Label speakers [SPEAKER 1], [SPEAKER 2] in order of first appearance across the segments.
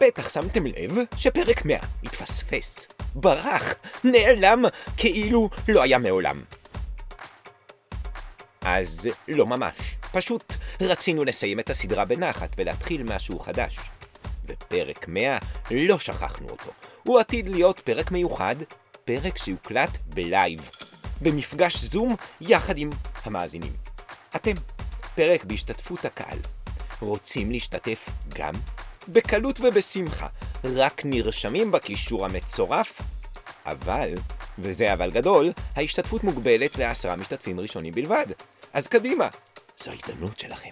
[SPEAKER 1] בטח שמתם לב שפרק 100 התפספס, ברח, נעלם, כאילו לא היה מעולם. אז לא ממש, פשוט רצינו לסיים את הסדרה בנחת ולהתחיל משהו חדש. ופרק 100, לא שכחנו אותו. הוא עתיד להיות פרק מיוחד, פרק שיוקלט בלייב, במפגש זום יחד עם המאזינים. אתם, פרק בהשתתפות הקהל. רוצים להשתתף גם? בקלות ובשמחה, רק נרשמים בקישור המצורף, אבל, וזה אבל גדול, ההשתתפות מוגבלת לעשרה משתתפים ראשונים בלבד. אז קדימה, זו ההזדמנות שלכם.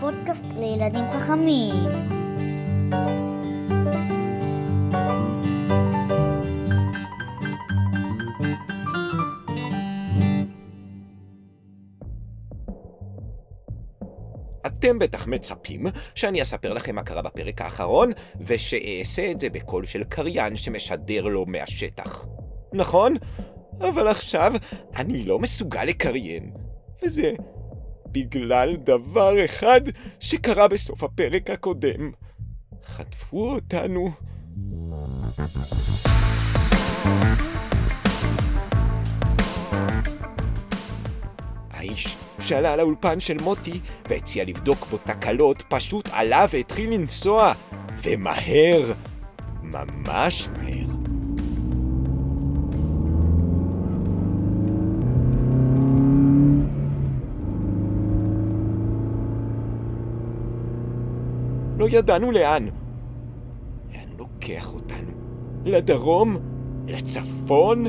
[SPEAKER 2] פודקאסט לילדים חכמים.
[SPEAKER 1] אתם בטח מצפים שאני אספר לכם מה קרה בפרק האחרון, ושאעשה את זה בקול של קריין שמשדר לו מהשטח. נכון? אבל עכשיו אני לא מסוגל לקריין, וזה בגלל דבר אחד שקרה בסוף הפרק הקודם. חטפו אותנו. שעלה לאולפן של מוטי והציע לבדוק בו תקלות, פשוט עלה והתחיל לנסוע. ומהר. ממש מהר. לא ידענו לאן. לאן לוקח אותנו? לדרום? לצפון?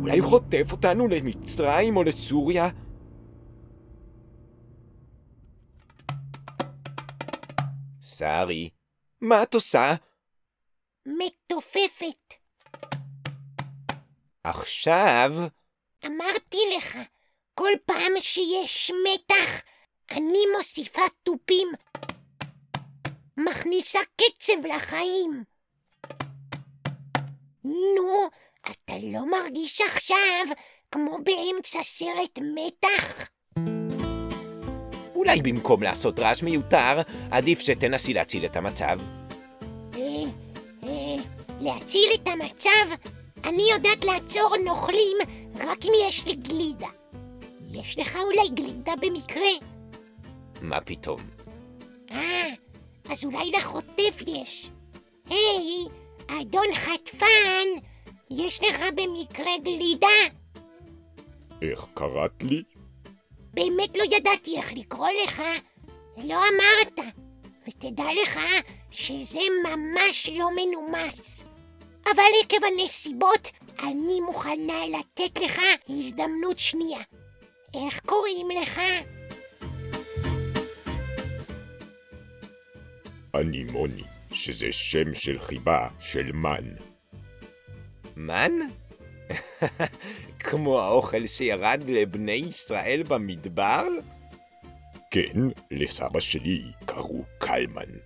[SPEAKER 1] אולי הוא חוטף אותנו למצרים או לסוריה? שרי, מה את עושה?
[SPEAKER 3] מתופפת.
[SPEAKER 1] עכשיו?
[SPEAKER 3] אמרתי לך, כל פעם שיש מתח, אני מוסיפה תופים. מכניסה קצב לחיים. נו, אתה לא מרגיש עכשיו כמו באמצע סרט מתח?
[SPEAKER 1] אולי במקום לעשות רעש מיותר, עדיף שתנסי להציל את המצב.
[SPEAKER 3] אה, אה, להציל את המצב? אני יודעת לעצור נוכלים רק אם יש לי גלידה. יש לך אולי גלידה במקרה?
[SPEAKER 1] מה פתאום?
[SPEAKER 3] אה, אז אולי לחוטף יש. היי, אדון חטפן, יש לך במקרה גלידה?
[SPEAKER 4] איך קראת לי?
[SPEAKER 3] באמת לא ידעתי איך לקרוא לך. לא אמרת. ותדע לך שזה ממש לא מנומס. אבל עקב הנסיבות, אני מוכנה לתת לך הזדמנות שנייה. איך קוראים לך?
[SPEAKER 4] אני מוני, שזה שם של חיבה של מן.
[SPEAKER 1] מן? כמו האוכל שירד לבני ישראל במדבר?
[SPEAKER 4] כן, לסבא שלי קראו קלמן.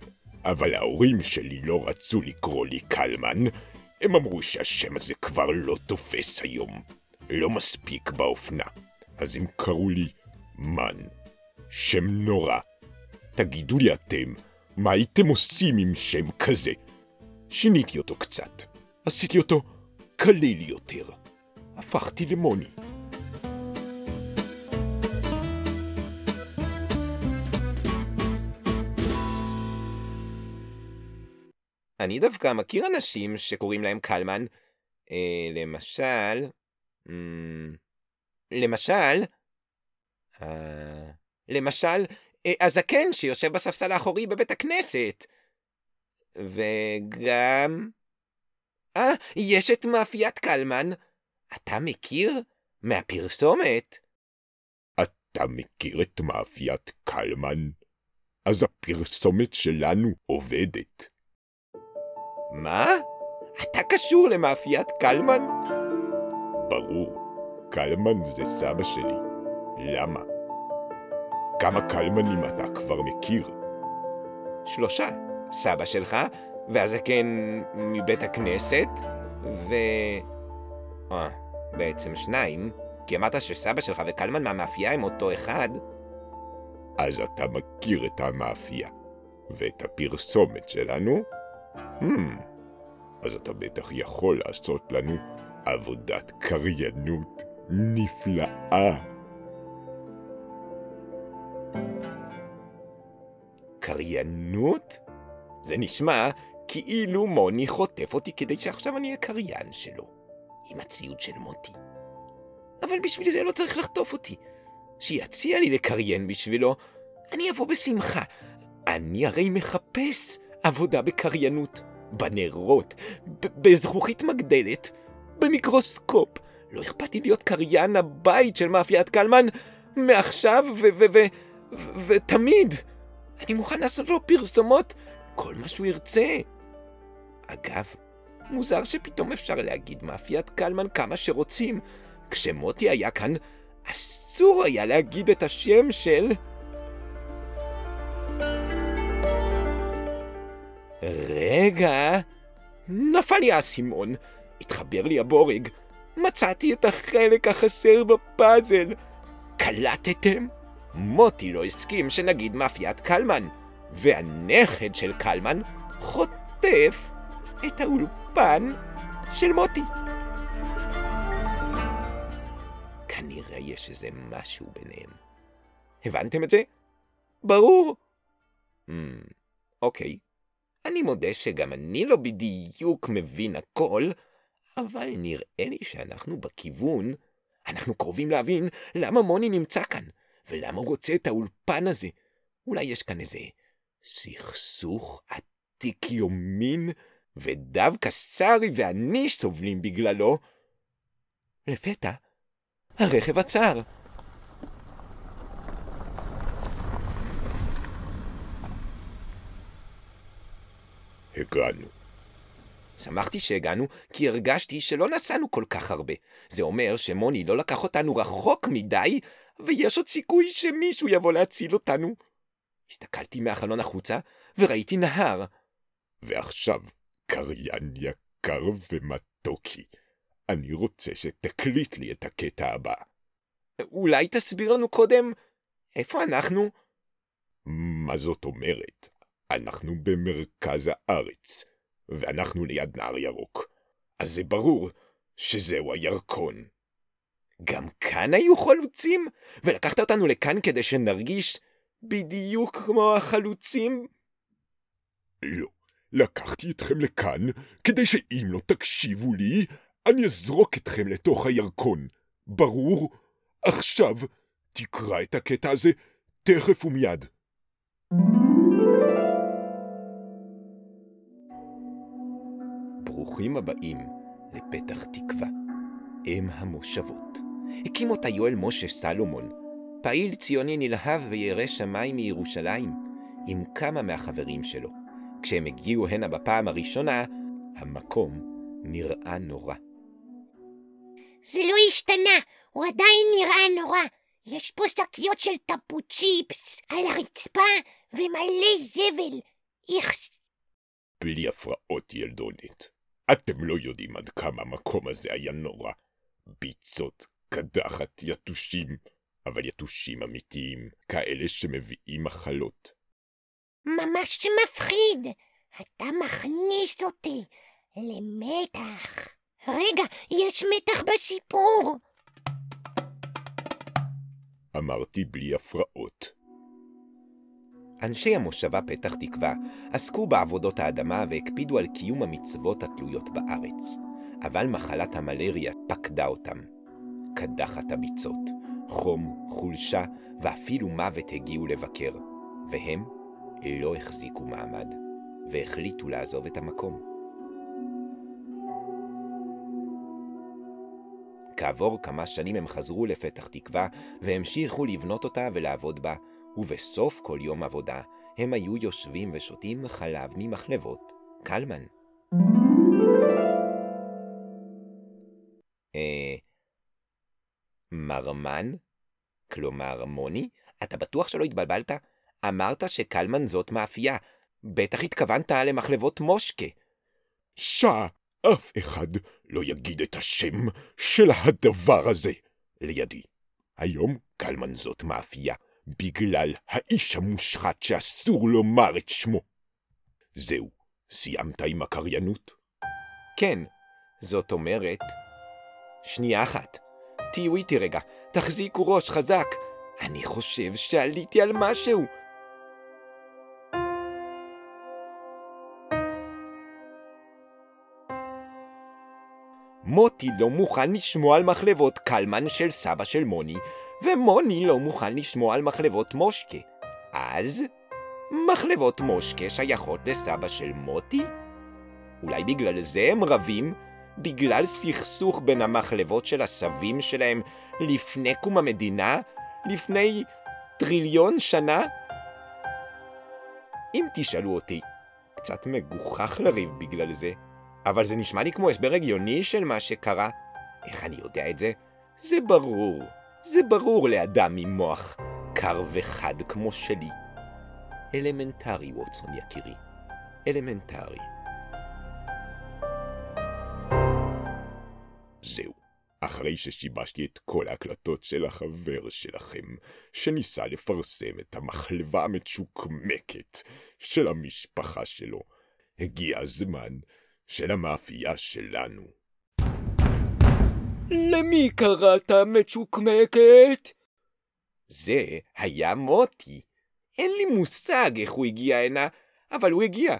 [SPEAKER 4] אבל ההורים שלי לא רצו לקרוא לי קלמן, הם אמרו שהשם הזה כבר לא תופס היום. לא מספיק באופנה. אז הם קראו לי מן. שם נורא. תגידו לי אתם, מה הייתם עושים עם שם כזה? שיניתי אותו קצת. עשיתי אותו קליל יותר. הפכתי למוני.
[SPEAKER 1] אני דווקא מכיר אנשים שקוראים להם קלמן. אה, למשל... אמ, למשל... אה, למשל, אה, הזקן שיושב בספסל האחורי בבית הכנסת. וגם... אה, יש את מאפיית קלמן. אתה מכיר? מהפרסומת.
[SPEAKER 4] אתה מכיר את מאפיית קלמן? אז הפרסומת שלנו עובדת.
[SPEAKER 1] מה? אתה קשור למאפיית קלמן?
[SPEAKER 4] ברור, קלמן זה סבא שלי. למה? כמה קלמנים אתה כבר מכיר?
[SPEAKER 1] שלושה. סבא שלך, והזקן מבית הכנסת, ו... אה, בעצם שניים, כי אמרת שסבא שלך וקלמן מהמאפייה הם אותו אחד.
[SPEAKER 4] אז אתה מכיר את המאפייה ואת הפרסומת שלנו? Hmm, אז אתה בטח יכול לעשות לנו עבודת קריינות נפלאה.
[SPEAKER 1] קריינות? זה נשמע כאילו מוני חוטף אותי כדי שעכשיו אני אהיה קריין שלו, עם הציוד של מוטי. אבל בשביל זה לא צריך לחטוף אותי. שיציע לי לקריין בשבילו, אני אבוא בשמחה. אני הרי מחפש עבודה בקריינות, בנרות, בזכוכית מגדלת, במיקרוסקופ. לא אכפת לי להיות קריין הבית של מאפיית קלמן מעכשיו ותמיד. אני מוכן לעשות לו פרסומות כל מה שהוא ירצה. אגב, מוזר שפתאום אפשר להגיד מאפיית קלמן כמה שרוצים. כשמוטי היה כאן, אסור היה להגיד את השם של... רגע, נפל לי האסימון, התחבר לי הבורג, מצאתי את החלק החסר בפאזל. קלטתם? מוטי לא הסכים שנגיד מאפיית קלמן, והנכד של קלמן חוטף את האולפן של מוטי. כנראה יש איזה משהו ביניהם. הבנתם את זה? ברור. Mm, אוקיי. אני מודה שגם אני לא בדיוק מבין הכל, אבל נראה לי שאנחנו בכיוון. אנחנו קרובים להבין למה מוני נמצא כאן, ולמה הוא רוצה את האולפן הזה. אולי יש כאן איזה סכסוך עתיק יומין, ודווקא שרי ואני סובלים בגללו. לפתע, הרכב עצר.
[SPEAKER 4] הגענו.
[SPEAKER 1] שמחתי שהגענו, כי הרגשתי שלא נסענו כל כך הרבה. זה אומר שמוני לא לקח אותנו רחוק מדי, ויש עוד סיכוי שמישהו יבוא להציל אותנו. הסתכלתי מהחלון החוצה, וראיתי נהר.
[SPEAKER 4] ועכשיו, קריין יקר ומתוקי, אני רוצה שתקליט לי את הקטע הבא.
[SPEAKER 1] אולי תסביר לנו קודם איפה אנחנו?
[SPEAKER 4] מה זאת אומרת? אנחנו במרכז הארץ, ואנחנו ליד נהר ירוק. אז זה ברור שזהו הירקון.
[SPEAKER 1] גם כאן היו חלוצים? ולקחת אותנו לכאן כדי שנרגיש בדיוק כמו החלוצים?
[SPEAKER 4] לא, לקחתי אתכם לכאן כדי שאם לא תקשיבו לי, אני אזרוק אתכם לתוך הירקון. ברור? עכשיו תקרא את הקטע הזה תכף ומיד.
[SPEAKER 1] ברוכים הבאים לפתח תקווה, אם המושבות. הקים אותה יואל משה סלומון, פעיל ציוני נלהב וירא שמיים מירושלים, עם כמה מהחברים שלו. כשהם הגיעו הנה בפעם הראשונה, המקום נראה נורא.
[SPEAKER 3] זה לא השתנה, הוא עדיין נראה נורא. יש פה שקיות של טפו צ'יפס על הרצפה ומלא זבל. איכס.
[SPEAKER 4] בלי הפרעות, ילדונת. אתם לא יודעים עד כמה המקום הזה היה נורא. ביצות, קדחת, יתושים, אבל יתושים אמיתיים, כאלה שמביאים מחלות.
[SPEAKER 3] ממש מפחיד. אתה מכניס אותי למתח. רגע, יש מתח בסיפור.
[SPEAKER 4] אמרתי בלי הפרעות.
[SPEAKER 1] אנשי המושבה פתח תקווה עסקו בעבודות האדמה והקפידו על קיום המצוות התלויות בארץ. אבל מחלת המלריה פקדה אותם. קדחת הביצות, חום, חולשה ואפילו מוות הגיעו לבקר, והם לא החזיקו מעמד, והחליטו לעזוב את המקום. כעבור כמה שנים הם חזרו לפתח תקווה, והמשיכו לבנות אותה ולעבוד בה, ובסוף כל יום עבודה הם היו יושבים ושותים חלב ממחלבות קלמן. אה... מרמן? כלומר מוני? אתה בטוח שלא התבלבלת? אמרת שקלמן זאת מאפייה. בטח התכוונת למחלבות מושקה.
[SPEAKER 4] שע, שאף אחד לא יגיד את השם של הדבר הזה לידי. היום קלמן זאת מאפייה, בגלל האיש המושחת שאסור לומר את שמו. זהו, סיימת עם הקריינות?
[SPEAKER 1] כן, זאת אומרת... שנייה אחת, תהיו איתי רגע, תחזיקו ראש חזק. אני חושב שעליתי על משהו. מוטי לא מוכן לשמוע על מחלבות קלמן של סבא של מוני, ומוני לא מוכן לשמוע על מחלבות מושקה. אז מחלבות מושקה שייכות לסבא של מוטי? אולי בגלל זה הם רבים? בגלל סכסוך בין המחלבות של הסבים שלהם לפני קום המדינה? לפני טריליון שנה? אם תשאלו אותי, קצת מגוחך לריב בגלל זה, אבל זה נשמע לי כמו הסבר הגיוני של מה שקרה. איך אני יודע את זה? זה ברור. זה ברור לאדם עם מוח קר וחד כמו שלי. אלמנטרי, ווטסון יקירי. אלמנטרי.
[SPEAKER 4] זהו. אחרי ששיבשתי את כל ההקלטות של החבר שלכם, שניסה לפרסם את המחלבה המצ'וקמקת של המשפחה שלו, הגיע הזמן של המאפייה שלנו.
[SPEAKER 1] למי קראת מצ'וקמקת? זה היה מוטי. אין לי מושג איך הוא הגיע הנה, אבל הוא הגיע.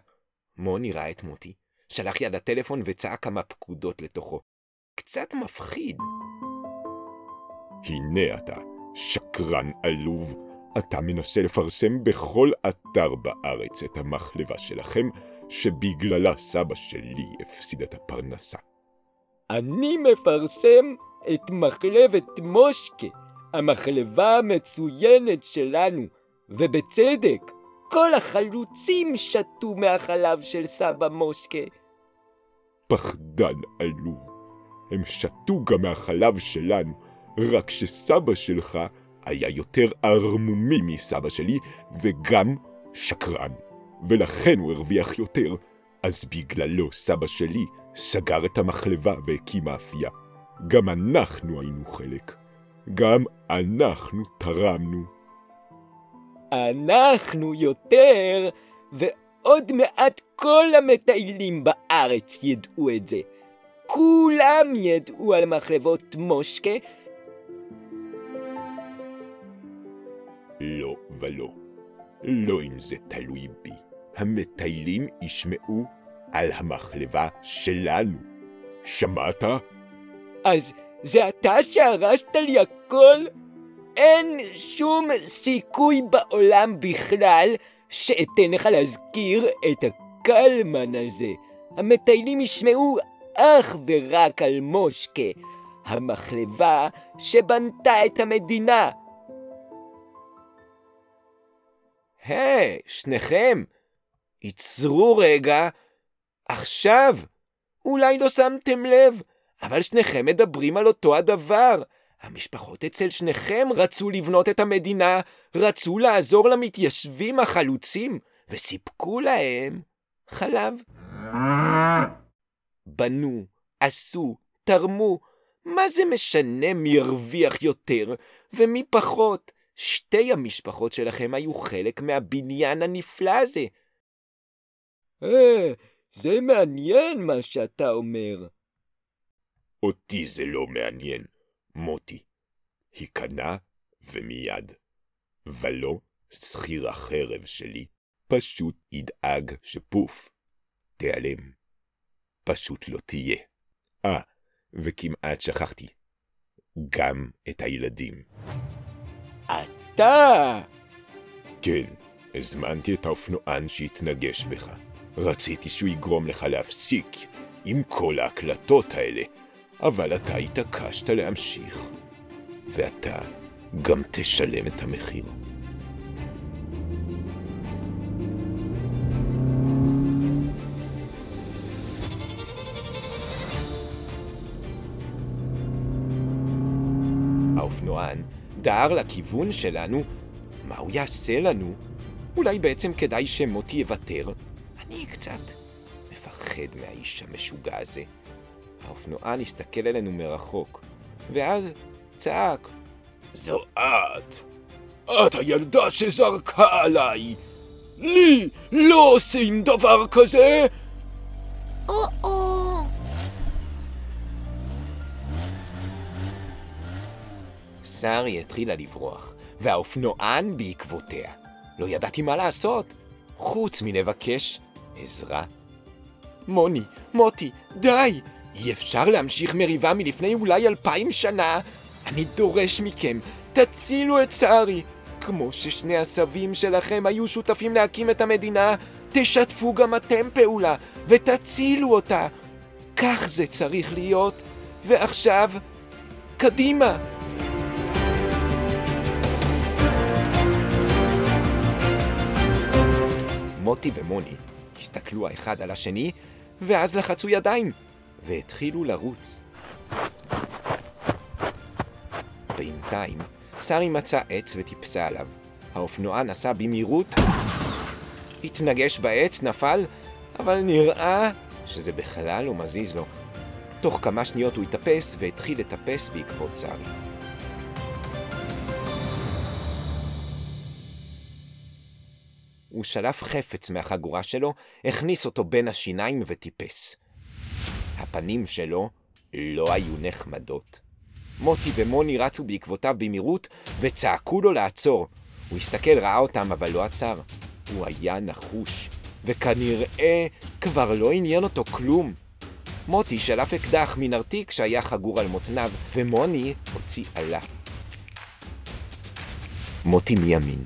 [SPEAKER 1] מוני ראה את מוטי, שלח יד הטלפון וצעק כמה פקודות לתוכו. קצת מפחיד.
[SPEAKER 4] הנה אתה, שקרן עלוב. אתה מנסה לפרסם בכל אתר בארץ את המחלבה שלכם, שבגללה סבא שלי הפסיד את הפרנסה.
[SPEAKER 5] אני מפרסם את מחלבת מושקה, המחלבה המצוינת שלנו, ובצדק, כל החלוצים שתו מהחלב של סבא מושקה.
[SPEAKER 4] פחדן עלוב. הם שתו גם מהחלב שלנו, רק שסבא שלך היה יותר ערמומי מסבא שלי, וגם שקרן. ולכן הוא הרוויח יותר. אז בגללו סבא שלי סגר את המחלבה והקים מאפייה. גם אנחנו היינו חלק. גם אנחנו תרמנו.
[SPEAKER 5] אנחנו יותר, ועוד מעט כל המטיילים בארץ ידעו את זה. כולם ידעו על מחלבות מושקה.
[SPEAKER 4] לא ולא. לא אם זה תלוי בי. המטיילים ישמעו על המחלבה שלנו. שמעת?
[SPEAKER 5] אז זה אתה שהרסת לי הכל? אין שום סיכוי בעולם בכלל שאתן לך להזכיר את הקלמן הזה. המטיילים ישמעו אך ורק על מושקה, המחלבה שבנתה את המדינה.
[SPEAKER 1] היי, שניכם, עצרו רגע. עכשיו. אולי לא שמתם לב, אבל שניכם מדברים על אותו הדבר. המשפחות אצל שניכם רצו לבנות את המדינה, רצו לעזור למתיישבים החלוצים, וסיפקו להם חלב. בנו, עשו, תרמו, מה זה משנה מי ירוויח יותר ומי פחות? שתי המשפחות שלכם היו חלק מהבניין הנפלא הזה.
[SPEAKER 5] אה, זה מעניין מה שאתה אומר.
[SPEAKER 4] אותי זה לא מעניין, מוטי. היכנע ומיד. ולא שכיר החרב שלי פשוט ידאג שפוף, תיעלם. פשוט לא תהיה. אה, וכמעט שכחתי. גם את הילדים.
[SPEAKER 5] אתה!
[SPEAKER 4] כן, הזמנתי את האופנוען שהתנגש בך. רציתי שהוא יגרום לך להפסיק עם כל ההקלטות האלה, אבל אתה התעקשת להמשיך, ואתה גם תשלם את המחיר.
[SPEAKER 1] האופנוען דהר לכיוון שלנו, מה הוא יעשה לנו? אולי בעצם כדאי שמוטי יוותר? אני קצת מפחד מהאיש המשוגע הזה. האופנוען הסתכל עלינו מרחוק, ואז צעק.
[SPEAKER 5] זו את. את הילדה שזרקה עליי. לי לא עושים דבר כזה.
[SPEAKER 3] או-או.
[SPEAKER 1] שרי התחילה לברוח, והאופנוען בעקבותיה. לא ידעתי מה לעשות, חוץ מלבקש עזרה. מוני, מוטי, די! אי אפשר להמשיך מריבה מלפני אולי אלפיים שנה. אני דורש מכם, תצילו את שרי. כמו ששני הסבים שלכם היו שותפים להקים את המדינה, תשתפו גם אתם פעולה ותצילו אותה. כך זה צריך להיות. ועכשיו, קדימה! מוטי ומוני הסתכלו האחד על השני, ואז לחצו ידיים, והתחילו לרוץ. בינתיים, שרי מצא עץ וטיפסה עליו. האופנוען נסע במהירות, התנגש בעץ, נפל, אבל נראה שזה בכלל לא מזיז לו. תוך כמה שניות הוא התאפס והתחיל לטפס בעקבות שרי. הוא שלף חפץ מהחגורה שלו, הכניס אותו בין השיניים וטיפס. הפנים שלו לא היו נחמדות. מוטי ומוני רצו בעקבותיו במהירות וצעקו לו לעצור. הוא הסתכל, ראה אותם, אבל לא עצר. הוא היה נחוש, וכנראה כבר לא עניין אותו כלום. מוטי שלף אקדח מנרתיק שהיה חגור על מותניו, ומוני הוציא עלה. מוטי מימין.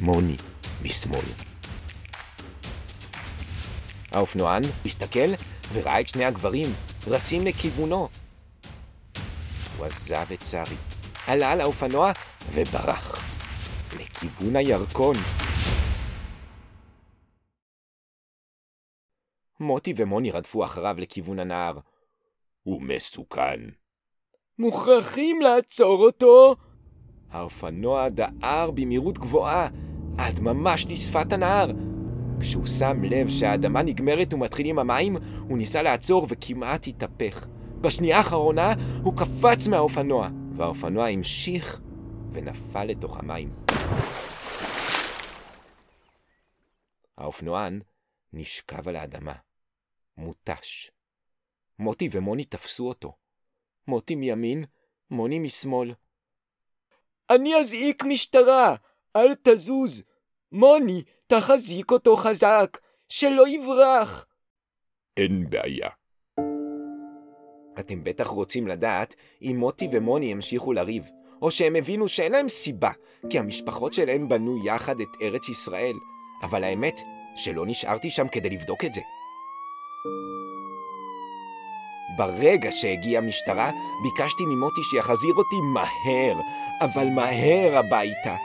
[SPEAKER 1] מוני משמאל. האופנוען הסתכל וראה את שני הגברים רצים לכיוונו. הוא עזב את שרי, עלה על האופנוע וברח לכיוון הירקון. מוטי ומוני רדפו אחריו לכיוון הנהר.
[SPEAKER 4] הוא מסוכן.
[SPEAKER 5] מוכרחים לעצור אותו.
[SPEAKER 1] האופנוע דהר במהירות גבוהה, עד ממש לשפת הנהר. כשהוא שם לב שהאדמה נגמרת ומתחילים המים, הוא ניסה לעצור וכמעט התהפך. בשנייה האחרונה הוא קפץ מהאופנוע, והאופנוע המשיך ונפל לתוך המים. האופנוען נשכב על האדמה, מותש. מוטי ומוני תפסו אותו. מוטי מימין, מוני משמאל.
[SPEAKER 5] אני אזעיק משטרה, אל תזוז. מוני, תחזיק אותו חזק, שלא יברח.
[SPEAKER 4] אין בעיה.
[SPEAKER 1] אתם בטח רוצים לדעת אם מוטי ומוני המשיכו לריב, או שהם הבינו שאין להם סיבה, כי המשפחות שלהם בנו יחד את ארץ ישראל. אבל האמת, שלא נשארתי שם כדי לבדוק את זה. ברגע שהגיעה המשטרה, ביקשתי ממוטי שיחזיר אותי מהר, אבל מהר הביתה.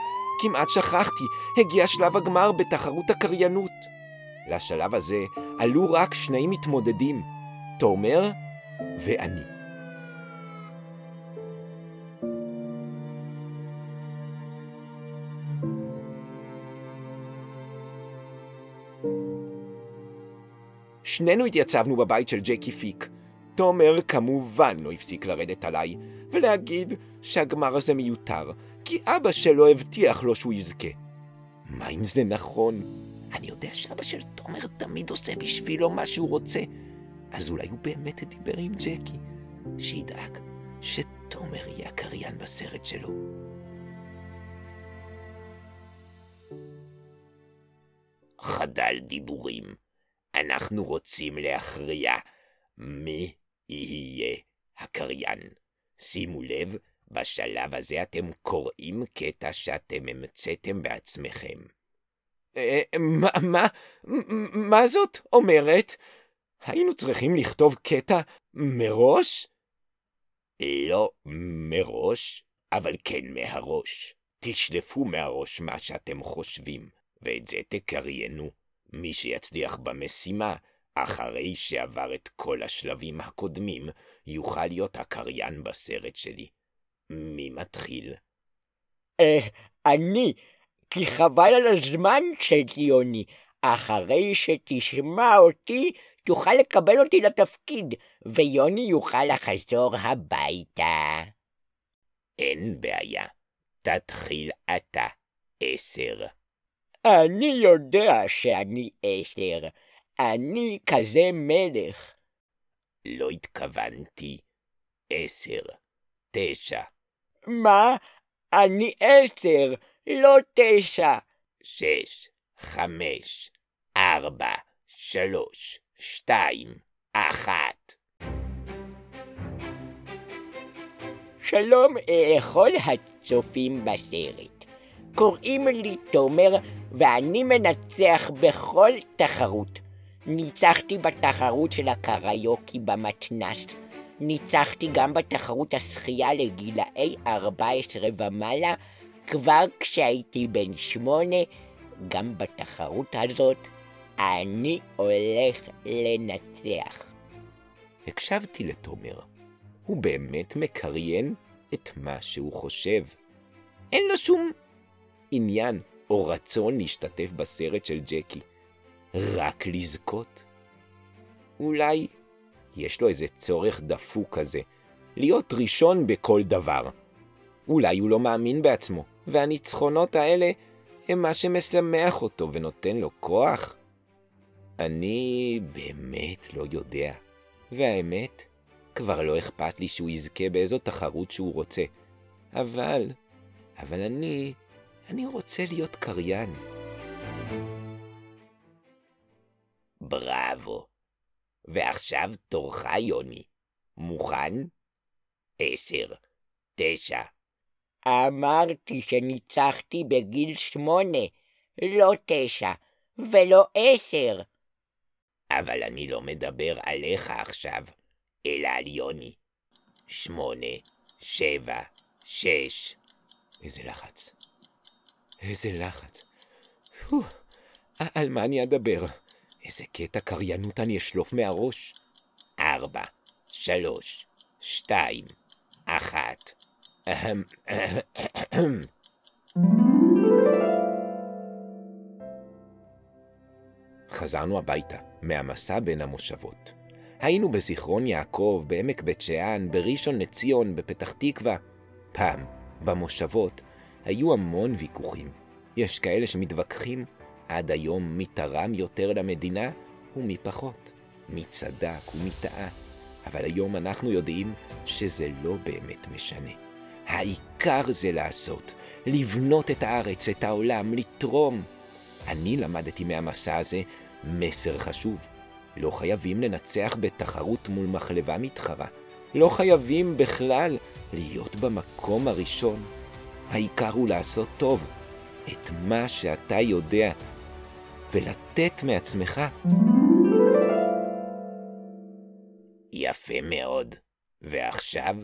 [SPEAKER 1] כמעט שכחתי, הגיע שלב הגמר בתחרות הקריינות. לשלב הזה עלו רק שני מתמודדים, תומר ואני. שנינו התייצבנו בבית של ג'קי פיק. תומר כמובן לא הפסיק לרדת עליי, ולהגיד שהגמר הזה מיותר, כי אבא שלו הבטיח לו שהוא יזכה. מה אם זה נכון? אני יודע שאבא של תומר תמיד עושה בשבילו מה שהוא רוצה, אז אולי הוא באמת דיבר עם ג'קי, שידאג שתומר יהיה הקריין בסרט שלו.
[SPEAKER 4] חדל דיבורים. אנחנו רוצים להכריע מי יהיה הקריין. שימו לב, בשלב הזה אתם קוראים קטע שאתם המצאתם בעצמכם.
[SPEAKER 1] אה, מה, מה, מה זאת אומרת? היינו צריכים לכתוב קטע מראש?
[SPEAKER 4] לא מראש, אבל כן מהראש. תשלפו מהראש מה שאתם חושבים, ואת זה תקריינו. מי שיצליח במשימה, אחרי שעבר את כל השלבים הקודמים, יוכל להיות הקריין בסרט שלי. מי מתחיל?
[SPEAKER 5] אה, אני, כי חבל על הזמן של יוני. אחרי שתשמע אותי, תוכל לקבל אותי לתפקיד, ויוני יוכל לחזור הביתה.
[SPEAKER 1] אין בעיה. תתחיל אתה, עשר.
[SPEAKER 5] אני יודע שאני עשר. אני כזה מלך.
[SPEAKER 1] לא התכוונתי. עשר. תשע.
[SPEAKER 5] מה? אני עשר, לא תשע.
[SPEAKER 1] שש. חמש. ארבע. שלוש. שתיים. אחת.
[SPEAKER 5] שלום לכל הצופים בסרט. קוראים לי תומר, ואני מנצח בכל תחרות. ניצחתי בתחרות של הקריוקי במתנ"ס. ניצחתי גם בתחרות השחייה לגילאי 14 ומעלה, כבר כשהייתי בן שמונה. גם בתחרות הזאת אני הולך לנצח.
[SPEAKER 1] הקשבתי לתומר. הוא באמת מקריין את מה שהוא חושב. אין לו שום עניין או רצון להשתתף בסרט של ג'קי. רק לזכות. אולי יש לו איזה צורך דפוק כזה, להיות ראשון בכל דבר. אולי הוא לא מאמין בעצמו, והניצחונות האלה הם מה שמשמח אותו ונותן לו כוח? אני באמת לא יודע. והאמת, כבר לא אכפת לי שהוא יזכה באיזו תחרות שהוא רוצה. אבל, אבל אני, אני רוצה להיות קריין. בראבו. ועכשיו תורך, יוני. מוכן? עשר, תשע.
[SPEAKER 5] אמרתי שניצחתי בגיל שמונה, לא תשע ולא עשר.
[SPEAKER 1] אבל אני לא מדבר עליך עכשיו, אלא על יוני. שמונה, שבע, שש. איזה לחץ. איזה לחץ. על מה אני אדבר? איזה קטע קריינות אני אשלוף מהראש. ארבע, שלוש, שתיים, אחת. חזרנו הביתה, מהמסע בין המושבות. היינו בזיכרון יעקב, בעמק בית שאן, בראשון לציון, בפתח תקווה. פעם, במושבות, היו המון ויכוחים. יש כאלה שמתווכחים עד היום מי תרם יותר למדינה ומי פחות, מי צדק ומי טעה. אבל היום אנחנו יודעים שזה לא באמת משנה. העיקר זה לעשות, לבנות את הארץ, את העולם, לתרום. אני למדתי מהמסע הזה מסר חשוב. לא חייבים לנצח בתחרות מול מחלבה מתחרה. לא חייבים בכלל להיות במקום הראשון. העיקר הוא לעשות טוב, את מה שאתה יודע, ולתת מעצמך. יפה מאוד. ועכשיו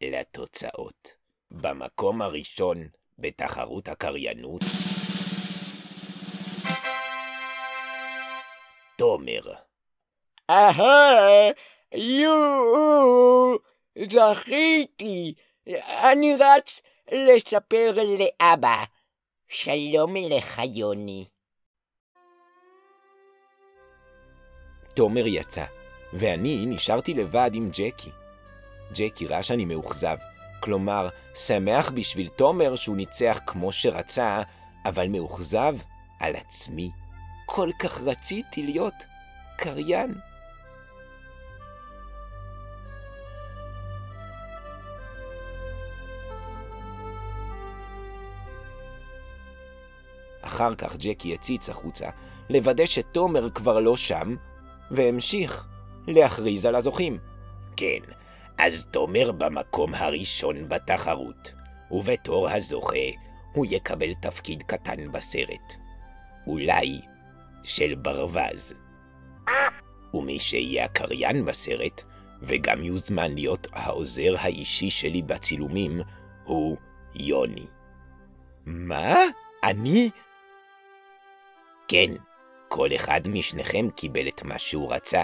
[SPEAKER 1] לתוצאות. במקום הראשון בתחרות הקריינות, תומר.
[SPEAKER 5] אהה, יואו, זכיתי. אני רץ לספר לאבא. שלום לך, יוני.
[SPEAKER 1] תומר יצא, ואני נשארתי לבד עם ג'קי. ג'קי ראה שאני מאוכזב, כלומר, שמח בשביל תומר שהוא ניצח כמו שרצה, אבל מאוכזב על עצמי. כל כך רציתי להיות קריין. אחר כך ג'קי הציץ החוצה, לוודא שתומר כבר לא שם, והמשיך להכריז על הזוכים. כן, אז תומר במקום הראשון בתחרות, ובתור הזוכה הוא יקבל תפקיד קטן בסרט. אולי של ברווז. ומי שיהיה הקריין בסרט, וגם יוזמן להיות העוזר האישי שלי בצילומים, הוא יוני. מה? אני? כן, כל אחד משניכם קיבל את מה שהוא רצה.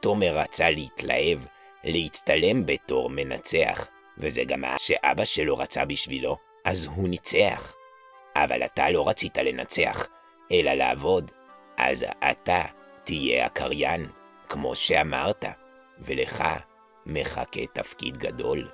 [SPEAKER 1] תומר רצה להתלהב, להצטלם בתור מנצח, וזה גם מה שאבא שלו רצה בשבילו, אז הוא ניצח. אבל אתה לא רצית לנצח, אלא לעבוד, אז אתה תהיה הקריין, כמו שאמרת, ולך מחכה תפקיד גדול.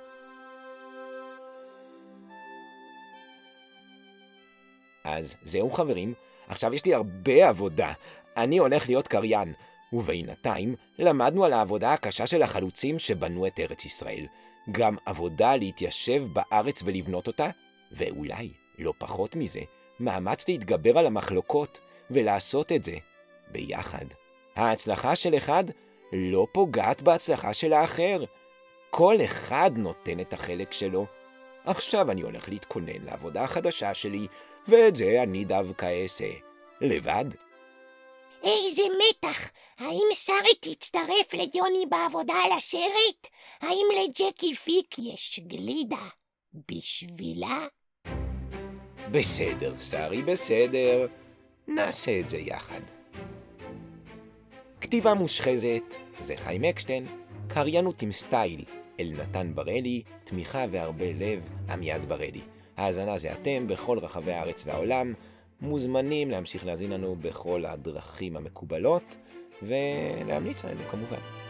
[SPEAKER 1] אז זהו חברים, עכשיו יש לי הרבה עבודה. אני הולך להיות קריין. ובינתיים למדנו על העבודה הקשה של החלוצים שבנו את ארץ ישראל. גם עבודה להתיישב בארץ ולבנות אותה, ואולי, לא פחות מזה, מאמץ להתגבר על המחלוקות ולעשות את זה ביחד. ההצלחה של אחד לא פוגעת בהצלחה של האחר. כל אחד נותן את החלק שלו. עכשיו אני הולך להתכונן לעבודה החדשה שלי, ואת זה אני דווקא אעשה. לבד.
[SPEAKER 3] איזה מתח! האם שרי תצטרף ליוני בעבודה על הסרט? האם לג'קי פיק יש גלידה בשבילה?
[SPEAKER 1] בסדר, שרי, בסדר. נעשה את זה יחד. כתיבה מושחזת, זה חיים אקשטיין, קריינות עם סטייל, אלנתן בראלי, תמיכה והרבה לב, עמיעד בראלי. האזנה זה אתם בכל רחבי הארץ והעולם, מוזמנים להמשיך להזין לנו בכל הדרכים המקובלות, ולהמליץ עלינו כמובן.